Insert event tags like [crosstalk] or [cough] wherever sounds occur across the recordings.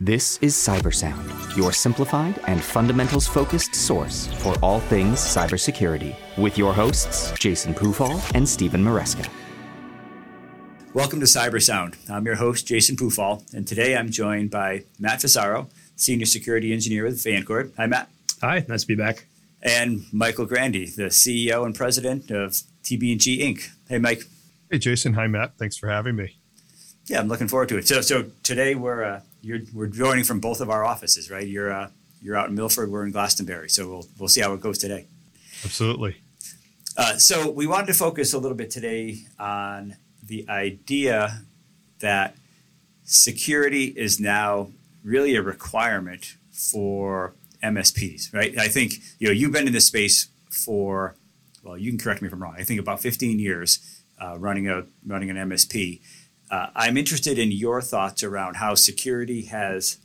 This is Cybersound, your simplified and fundamentals focused source for all things cybersecurity, with your hosts, Jason Pufahl and Steven Maresca. Welcome to Cybersound. I'm your host, Jason Pufahl, and today I'm joined by Matt Fusaro, Senior Security Engineer with Vancord. Hi, Matt. Hi, nice to be back. And Michael Grandy, the CEO and President of TB&G Inc. Hey, Mike. Hey, Jason. Hi, Matt. Thanks for having me. Yeah, I'm looking forward to it. So, so today we're uh, you're, we're joining from both of our offices, right? You're uh, you're out in Milford, we're in Glastonbury. So we'll we'll see how it goes today. Absolutely. Uh, so we wanted to focus a little bit today on the idea that security is now really a requirement for MSPs, right? I think you know you've been in this space for well, you can correct me if I'm wrong. I think about 15 years uh, running a running an MSP. Uh, I'm interested in your thoughts around how security has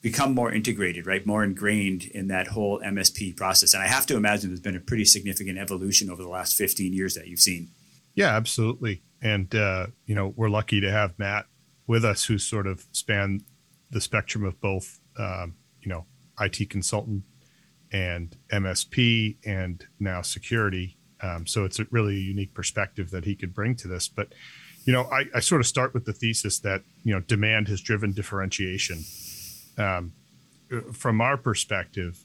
become more integrated, right? More ingrained in that whole MSP process. And I have to imagine there's been a pretty significant evolution over the last 15 years that you've seen. Yeah, absolutely. And, uh, you know, we're lucky to have Matt with us who sort of spanned the spectrum of both, um, you know, IT consultant and MSP and now security. Um, so it's a really unique perspective that he could bring to this. But you know, I, I sort of start with the thesis that you know demand has driven differentiation. Um, from our perspective,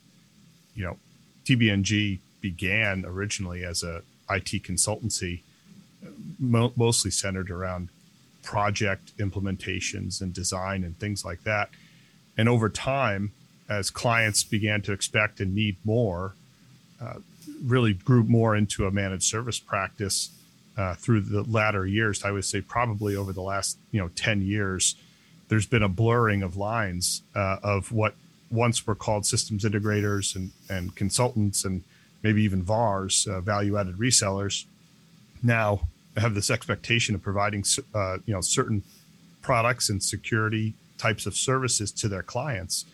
you know, TB&G began originally as a IT consultancy, mo- mostly centered around project implementations and design and things like that. And over time, as clients began to expect and need more, uh, really grew more into a managed service practice uh, through the latter years, I would say probably over the last you know ten years, there's been a blurring of lines uh, of what once were called systems integrators and and consultants and maybe even VARs, uh, value added resellers, now have this expectation of providing uh, you know certain products and security types of services to their clients.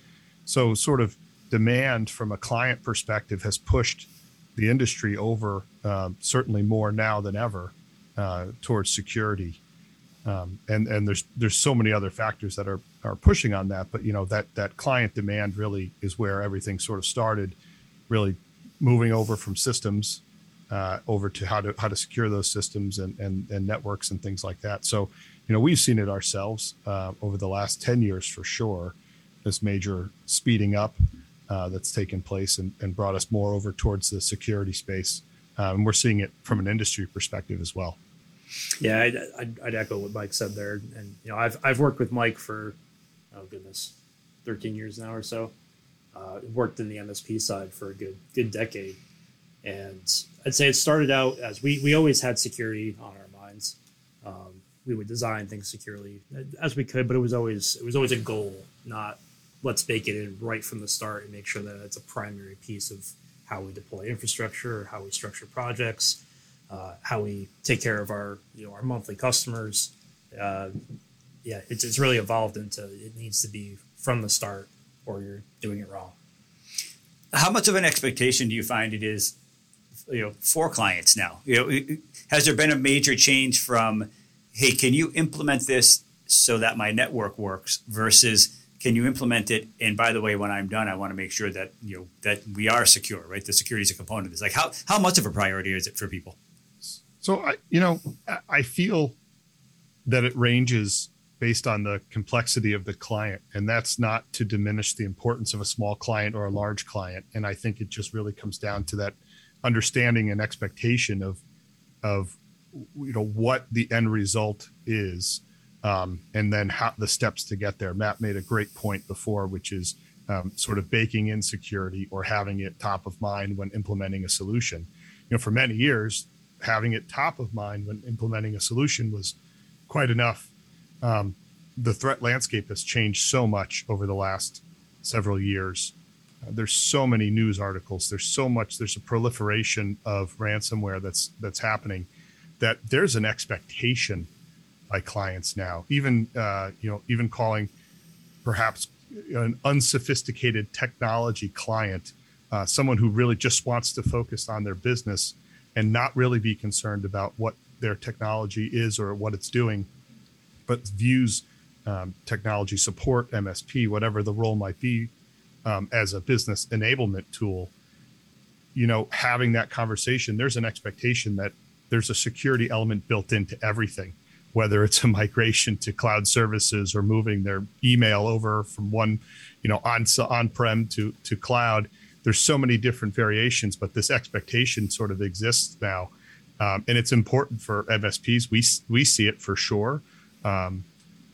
So sort of demand from a client perspective has pushed the industry over uh, certainly more now than ever uh, towards security. Um, and and there's there's so many other factors that are are pushing on that, but you know that that client demand really is where everything sort of started, really moving over from systems uh, over to how to how to secure those systems and, and and networks and things like that. So, you know, we've seen it ourselves uh, over the last ten years for sure. This major speeding up uh, that's taken place and, and brought us more over towards the security space. Um, and we're seeing it from an industry perspective as well. Yeah, I'd, I'd, I'd, echo what Mike said there. And, you know, I've, I've worked with Mike for, oh goodness, 13 years now or so. Uh, worked in the MSP side for a good, good decade. And I'd say it started out as we, we always had security on our minds. Um, we would design things securely as we could, but it was always, it was always a goal, not let's bake it in right from the start and make sure that it's a primary piece of how we deploy infrastructure, how we structure projects, uh, how we take care of our you know our monthly customers. Uh, yeah, it's, it's really evolved into it needs to be from the start, or you're doing it wrong. How much of an expectation do you find it is, you know, for clients now? You know, has there been a major change from, hey, can you implement this so that my network works versus can you implement it? And by the way, when I'm done, I want to make sure that you know that we are secure, right? The security is a component of this. Like how how much of a priority is it for people? So I, you know, I feel that it ranges based on the complexity of the client, and that's not to diminish the importance of a small client or a large client. And I think it just really comes down to that understanding and expectation of of you know what the end result is um, and then how the steps to get there. Matt made a great point before, which is um, sort of baking in security or having it top of mind when implementing a solution. You know, for many years, having it top of mind when implementing a solution was quite enough. Um, the threat landscape has changed so much over the last several years. Uh, there's so many news articles. There's so much. There's a proliferation of ransomware that's that's happening. That there's an expectation by clients now. Even uh, you know, even calling perhaps an unsophisticated technology client, uh, someone who really just wants to focus on their business and not really be concerned about what their technology is or what it's doing, but views um, technology support, MSP, whatever the role might be, um, as a business enablement tool, you know, having that conversation, there's an expectation that there's a security element built into everything, whether it's a migration to cloud services or moving their email over from one, you know, on on prem to to cloud. There's so many different variations, but this expectation sort of exists now, um, and it's important for MSPs. We we see it for sure. Um,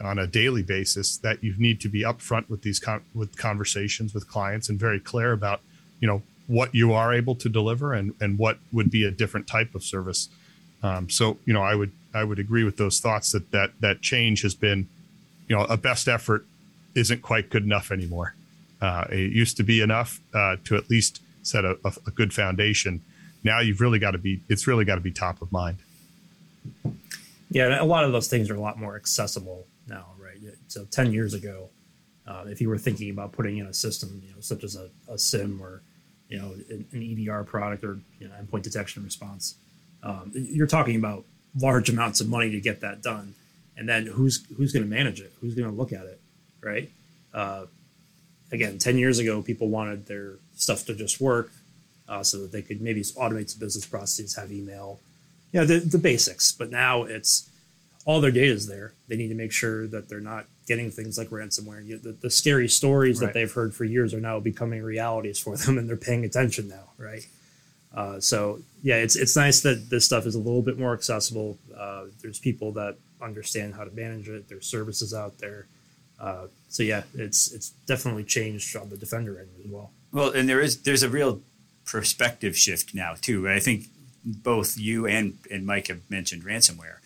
on a daily basis that you need to be upfront with these con- with conversations with clients and very clear about you know what you are able to deliver and and what would be a different type of service um, so you know i would i would agree with those thoughts that that that change has been you know a best effort isn't quite good enough anymore. Uh, it used to be enough uh, to at least set a, a, a good foundation. Now you've really got to be it's really got to be top of mind. Yeah a lot of those things are a lot more accessible now, right? So 10 years ago, uh, if you were thinking about putting in a system, you know, such as a, a SIEM or, you know, an, EDR product or you know, endpoint detection response, um, you're talking about large amounts of money to get that done. And then who's who's going to manage it? Who's going to look at it, right? Uh, again, 10 years ago, people wanted their stuff to just work uh, so that they could maybe automate some business processes, have email, you know, the, the basics. But now it's all their data is there. They need to make sure that they're not getting things like ransomware. The, the scary stories right. that they've heard for years are now becoming realities for them, and they're paying attention now, right? Uh, so yeah, it's it's nice that this stuff is a little bit more accessible. Uh, there's people that understand how to manage it. There's services out there. Uh, so yeah, it's it's definitely changed on the defender end as well. Well, and there is there's a real perspective shift now too. I think both you and and Mike have mentioned ransomware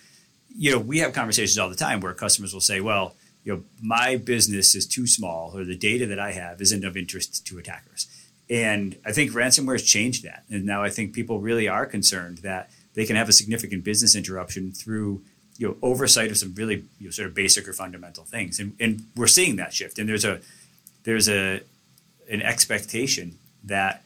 you know, we have conversations all the time where customers will say, well, you know, my business is too small or the data that I have isn't of interest to attackers. And I think ransomware has changed that. And now I think people really are concerned that they can have a significant business interruption through you know oversight of some really you know, sort of basic or fundamental things. And, and we're seeing that shift. And there's a there's a an expectation that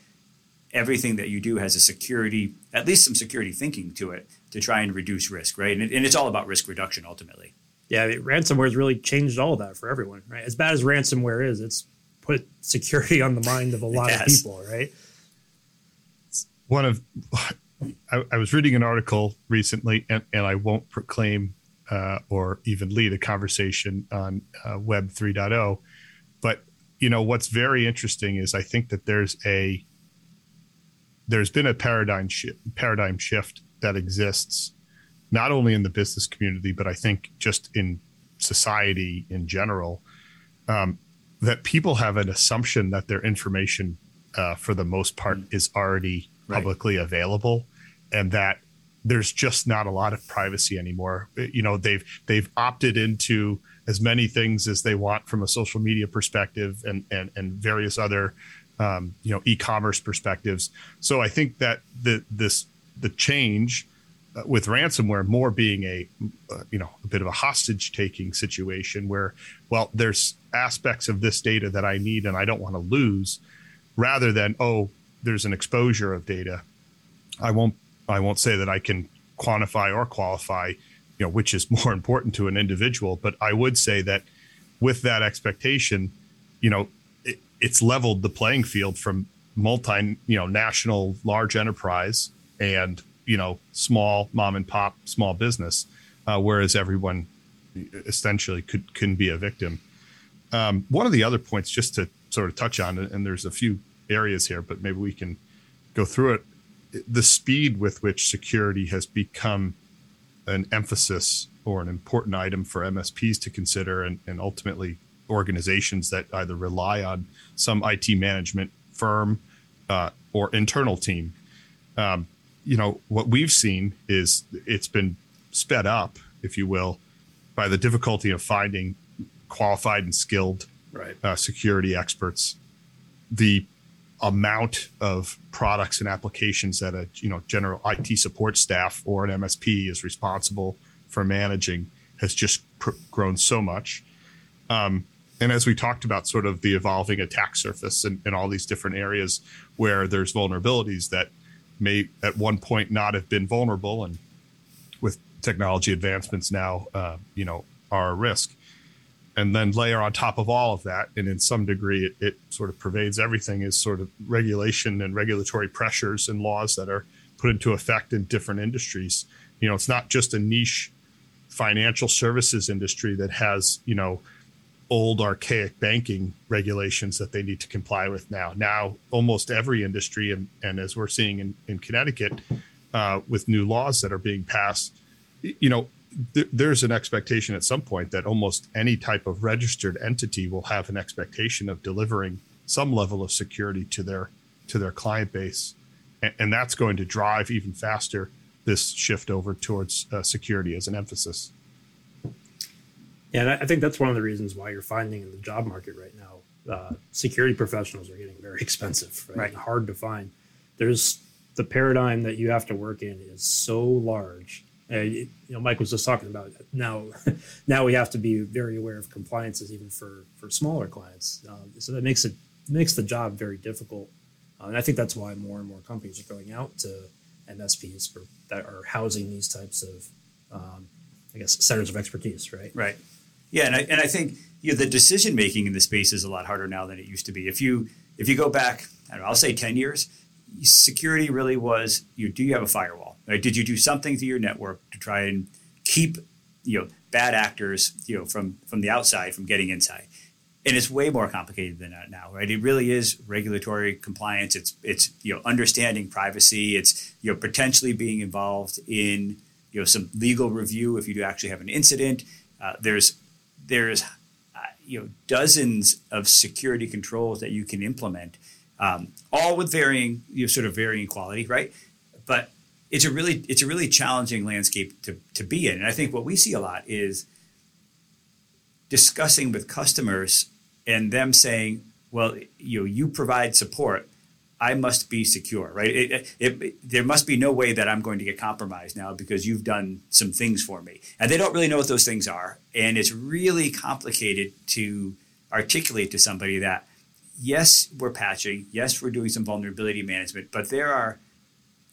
everything that you do has a security, at least some security thinking to it to try and reduce risk, right? And, and it's all about risk reduction ultimately. Yeah, ransomware has really changed all that for everyone, right? As bad as ransomware is, it's put security on the mind of a lot of people, right? One of, I, I, was reading an article recently, and, and I won't proclaim uh, or even lead a conversation on uh, Web 3.0, but you know what's very interesting is I think that there's a there's been a paradigm shift, paradigm shift that exists not only in the business community but I think just in society in general um, that people have an assumption that their information uh, for the most part mm. is already publicly right. available and that there's just not a lot of privacy anymore you know they've they've opted into as many things as they want from a social media perspective and and, and various other um, you know e-commerce perspectives. So I think that the this the change uh, with ransomware more being a uh, you know a bit of a hostage taking situation where well there's aspects of this data that I need and I don't want to lose rather than oh there's an exposure of data. I won't I won't say that I can quantify or qualify you know which is [laughs] more important to an individual but I would say that with that expectation you know it's leveled the playing field from multi, you know, national large enterprise and you know small mom and pop small business, uh, whereas everyone essentially could can be a victim. Um, one of the other points, just to sort of touch on, and there's a few areas here, but maybe we can go through it. The speed with which security has become an emphasis or an important item for MSPs to consider, and, and ultimately organizations that either rely on some IT management firm uh, or internal team. Um, you know, what we've seen is it's been sped up, if you will, by the difficulty of finding qualified and skilled right. uh, security experts. The amount of products and applications that a you know general IT support staff or an MSP is responsible for managing has just pr- grown so much. Um, and as we talked about sort of the evolving attack surface and, and all these different areas where there's vulnerabilities that may at one point not have been vulnerable and with technology advancements now uh, you know are a risk and then layer on top of all of that, and in some degree, it, it sort of pervades everything is sort of regulation and regulatory pressures and laws that are put into effect in different industries. You know, it's not just a niche financial services industry that has, you know, old archaic banking regulations that they need to comply with now. Now, almost every industry, and, and as we're seeing in, in Connecticut uh, with new laws that are being passed, you know, there's an expectation at some point that almost any type of registered entity will have an expectation of delivering some level of security to their to their client base, and, and that's going to drive even faster this shift over towards uh, security as an emphasis. Yeah, and I think that's one of the reasons why you're finding in the job market right now, uh, security professionals are getting very [laughs] expensive, right? right. hard to find. There's the paradigm that you have to work in is so large uh, you know, Mike was just talking about now. [laughs] now we have to be very aware of compliances even for for smaller clients. Um, so that makes it makes the job very difficult. Uh, and I think that's why more and more companies are going out to MSPs for, that are housing these types of, um, I guess, centers of expertise. Right. Right. Yeah, and I, and I think you know, the decision making in the space is a lot harder now than it used to be. If you if you go back, I don't know, I'll say ten years, security really was you do you have a firewall? Right? Did you do something to your network to try and keep you know bad actors you know from from the outside from getting inside? And it's way more complicated than that now right? It really is regulatory compliance. It's it's you know understanding privacy. It's you know potentially being involved in you know some legal review if you do actually have an incident. Uh, there's there's uh, you know dozens of security controls that you can implement um, all with varying, you know, sort of varying quality, right? But it's a really it's a really challenging landscape to to be in, and I think what we see a lot is discussing with customers and them saying, "Well, you know, you provide support." I must be secure, right? It, it, it, there must be no way that I'm going to get compromised now because you've done some things for me. And they don't really know what those things are. And it's really complicated to articulate to somebody that yes, we're patching. Yes, we're doing some vulnerability management, but there are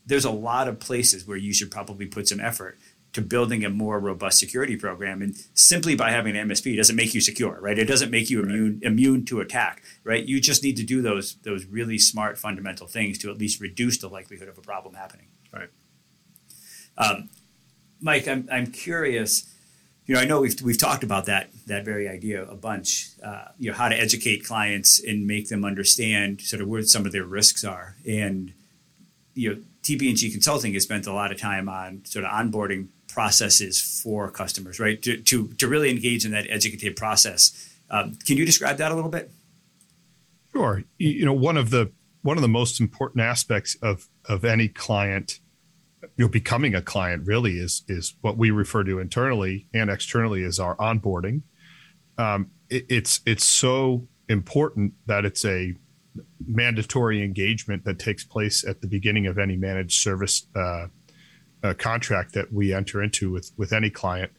there's a lot of places where you should probably put some effort to building a more robust security program. And simply by having an MSP doesn't make you secure, right? It doesn't make you immune immune to attack, right? You just need to do those those really smart fundamental things to at least reduce the likelihood of a problem happening. Right. Um, Mike, I'm I'm curious you know, I know we've we've talked about that that very idea a bunch. Uh, you know, how to educate clients and make them understand sort of where some of their risks are. And you know, TB&G Consulting has spent a lot of time on sort of onboarding processes for customers, right? To to, to really engage in that educative process. Um, can you describe that a little bit? Sure. You know, one of the one of the most important aspects of of any client you know becoming a client really is is what we refer to internally and externally as our onboarding um, it, it's it's so important that it's a mandatory engagement that takes place at the beginning of any managed service uh, uh, contract that we enter into with with any client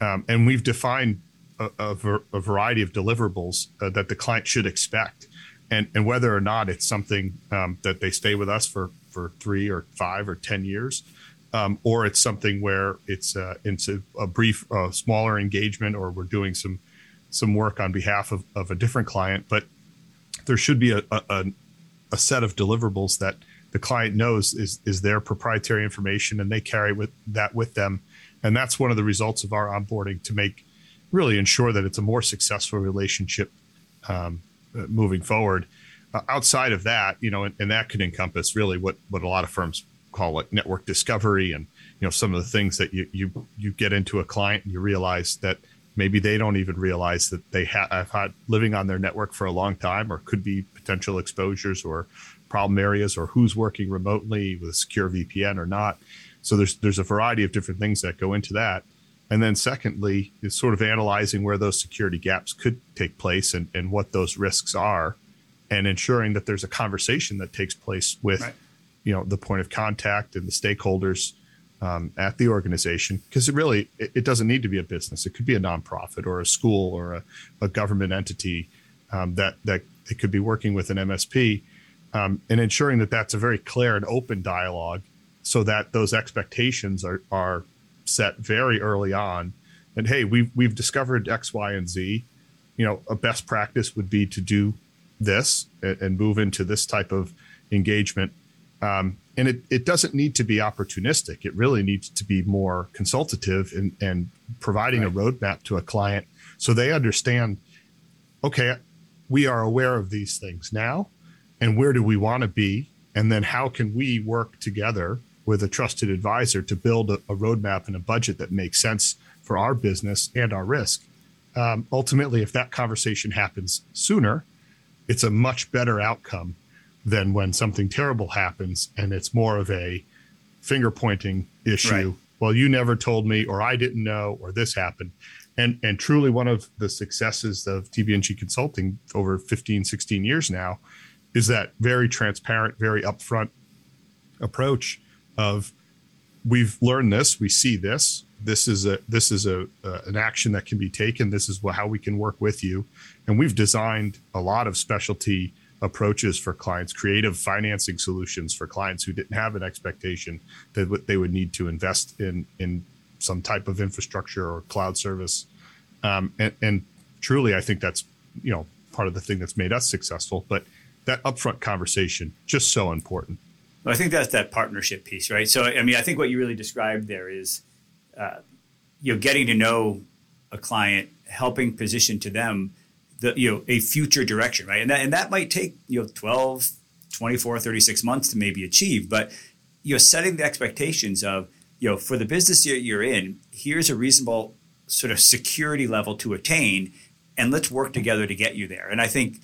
um, and we've defined a, a, ver- a variety of deliverables uh, that the client should expect and and whether or not it's something um, that they stay with us for for three or five or ten years, um, or it's something where it's uh, it's a, brief, uh, smaller engagement, or we're doing some some work on behalf of, of a different client. But there should be a, a, a set of deliverables that the client knows is is their proprietary information, and they carry with that with them, and that's one of the results of our onboarding to make really ensure that it's a more successful relationship um, uh, moving forward. Uh, outside of that, you know, and, and, that could encompass really what what a lot of firms call like network discovery and you know some of the things that you you you get into a client and you realize that maybe they don't even realize that they have had living on their network for a long time or could be potential exposures or problem areas or who's working remotely with a secure VPN or not. So there's there's a variety of different things that go into that. And then secondly, is sort of analyzing where those security gaps could take place and, and what those risks are and ensuring that there's a conversation that takes place with right. you know the point of contact and the stakeholders um, at the organization because it really it, it, doesn't need to be a business it could be a nonprofit or a school or a, a government entity um, that that it could be working with an msp um, and ensuring that that's a very clear and open dialogue so that those expectations are are set very early on and hey we've we've discovered x y and z you know, a best practice would be to do this and, and move into this type of engagement. Um, and it, it doesn't need to be opportunistic. It really needs to be more consultative and, and providing right. a roadmap to a client so they understand, okay, we are aware of these things now, and where do we want to be? And then how can we work together with a trusted advisor to build a, a roadmap and a budget that makes sense for our business and our risk? Um, ultimately, if that conversation happens sooner, it's a much better outcome than when something terrible happens and it's more of a finger pointing issue. Right. Well, you never told me, or I didn't know, or this happened. And, and truly one of the successes of TBNG Consulting over 15, 16 years now is that very transparent, very upfront approach of we've learned this, we see this, this is a this is a uh, an action that can be taken. This is how we can work with you, and we've designed a lot of specialty approaches for clients, creative financing solutions for clients who didn't have an expectation that they would need to invest in in some type of infrastructure or cloud service. Um, and, and truly, I think that's you know part of the thing that's made us successful. But that upfront conversation just so important. I think that's that partnership piece, right? So, I mean, I think what you really described there is, uh, you know, getting to know a client, helping position to them the you know a future direction, right? And that and that might take you know 12, 24, 36 months to maybe achieve, but you know setting the expectations of you know for the business you're in, here's a reasonable sort of security level to attain, and let's work together to get you there. And I think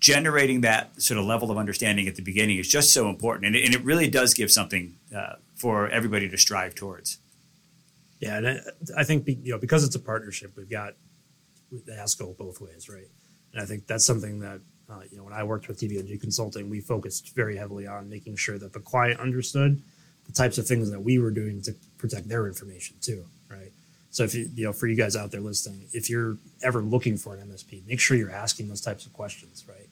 generating that sort of level of understanding at the beginning is just so important, and it, and it really does give something uh, for everybody to strive towards. Yeah, and I, think you know because it's a partnership, we've got the has go both ways, right? And I think that's something that uh, you know when I worked with TBNG Consulting, we focused very heavily on making sure that the client understood the types of things that we were doing to protect their information too, right? So if you you know for you guys out there listening, if you're ever looking for an MSP, make sure you're asking those types of questions, right?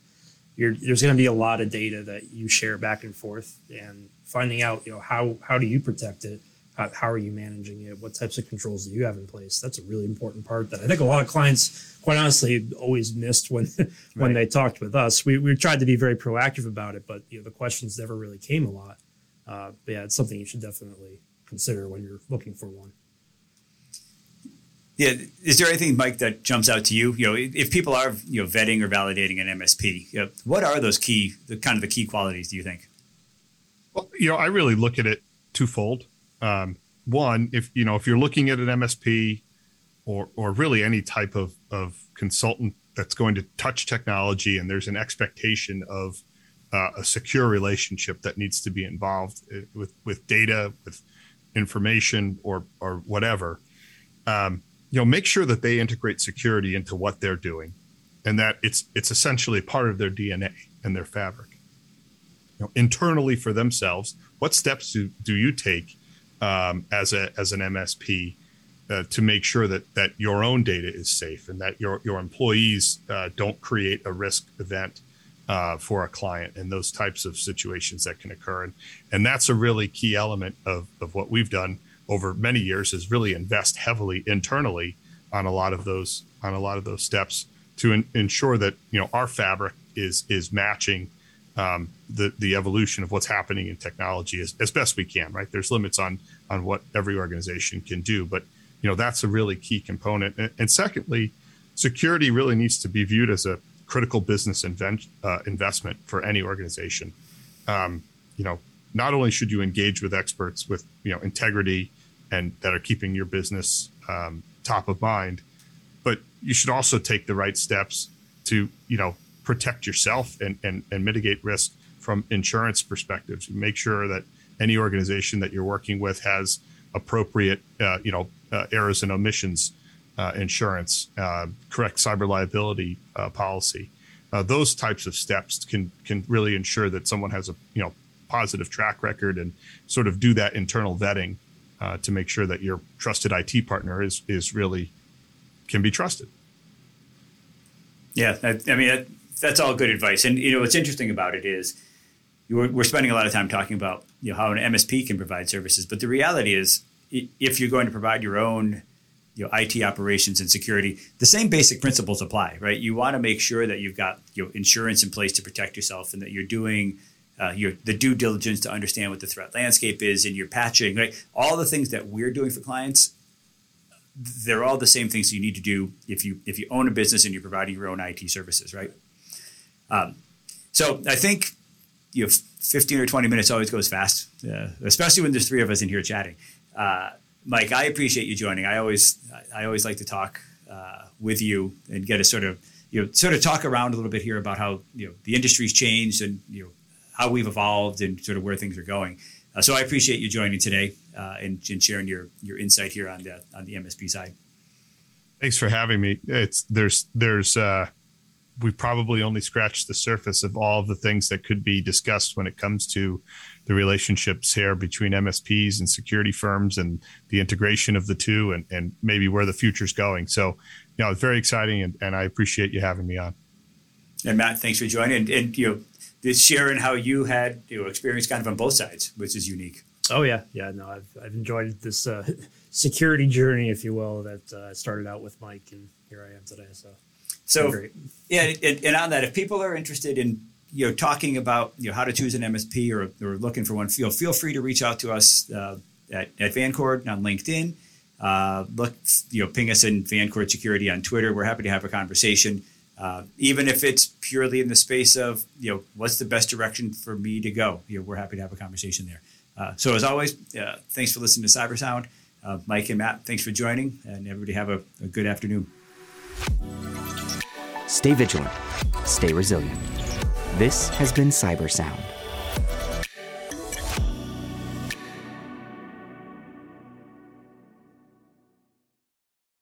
You're, there's going to be a lot of data that you share back and forth, and finding out you know how how do you protect it how, how, are you managing it? What types of controls do you have in place? That's a really important part that I think a lot of clients, quite honestly, always missed when [laughs] when right. they talked with us. We, we tried to be very proactive about it, but you know the questions never really came a lot. Uh, but yeah, it's something you should definitely consider when you're looking for one. Yeah, is there anything, Mike, that jumps out to you? You know, if people are you know vetting or validating an MSP, you know, what are those key, the kind of the key qualities? Do you think? Well, you know, I really look at it twofold um, one, if you know if you're looking at an MSP or or really any type of of consultant that's going to touch technology, and there's an expectation of uh, a secure relationship that needs to be involved uh, with with data, with information, or or whatever. Um, you know, make sure that they integrate security into what they're doing, and that it's it's essentially part of their DNA and their fabric. You know, internally for themselves, what steps do, do you take um, as a as an MSP uh, to make sure that that your own data is safe and that your your employees uh, don't create a risk event uh, for a client and those types of situations that can occur and and that's a really key element of of what we've done over many years is really invest heavily internally on a lot of those on a lot of those steps to in, ensure that you know our fabric is is matching um, the the evolution of what's happening in technology as, as best we can. Right, there's limits on on what every organization can do, but you know that's a really key component. And, and secondly, security really needs to be viewed as a critical business invent, uh, investment for any organization. Um, you know, not only should you engage with experts with you know integrity and that are keeping your business um, top of mind, but you should also take the right steps to you know protect yourself and, and, and mitigate risk from insurance perspectives. Make sure that any organization that you're working with has appropriate, uh, you know, uh, errors and omissions uh, insurance, uh, correct cyber liability uh, policy. Uh, those types of steps can can really ensure that someone has a you know positive track record and sort of do that internal vetting Uh, to make sure that your trusted IT partner is is really can be trusted. Yeah, I, I mean that's all good advice. And you know what's interesting about it is we're, we're spending a lot of time talking about you know how an MSP can provide services, but the reality is if you're going to provide your own you know IT operations and security, the same basic principles apply, right? You want to make sure that you've got you know insurance in place to protect yourself, and that you're doing uh, your the due diligence to understand what the threat landscape is, and you're patching, right? All the things that we're doing for clients, they're all the same things you need to do if you if you own a business and you're providing your own IT services, right? Um, so I think you know 15 or 20 minutes always goes fast, uh, especially when there's three of us in here chatting. Uh, Mike, I appreciate you joining. I always I always like to talk uh, with you and get a sort of you know sort of talk around a little bit here about how you know the industry's changed and you know how we've evolved and sort of where things are going. Uh, so I appreciate you joining today uh, and, and, sharing your your insight here on the on the MSP side. Thanks for having me. It's there's there's uh, we probably only scratched the surface of all of the things that could be discussed when it comes to the relationships here between MSPs and security firms and the integration of the two and, and maybe where the future's going. So, you know, it's very exciting and, and I appreciate you having me on. And Matt, thanks for joining. And, and you know, this sharing how you had you know experience kind of on both sides, which is unique. Oh yeah, yeah. No, I've I've enjoyed this uh, [laughs] security journey, if you will, that uh, started out with Mike, and here I am today. So, so yeah, and, and on that, if people are interested in you know talking about you know how to choose an MSP or, or looking for one, feel feel free to reach out to us uh, at at Vancord on LinkedIn. Uh, look, you know, ping us in Vancord Security on Twitter. We're happy to have a conversation. Uh, even if it's purely in the space of you know what's the best direction for me to go? You know we're happy to have a conversation there. Uh, so as always uh, thanks for listening to cyber sound uh, mike and matt thanks for joining and everybody have a, a good afternoon. Stay vigilant. Stay resilient. This has been cyber sound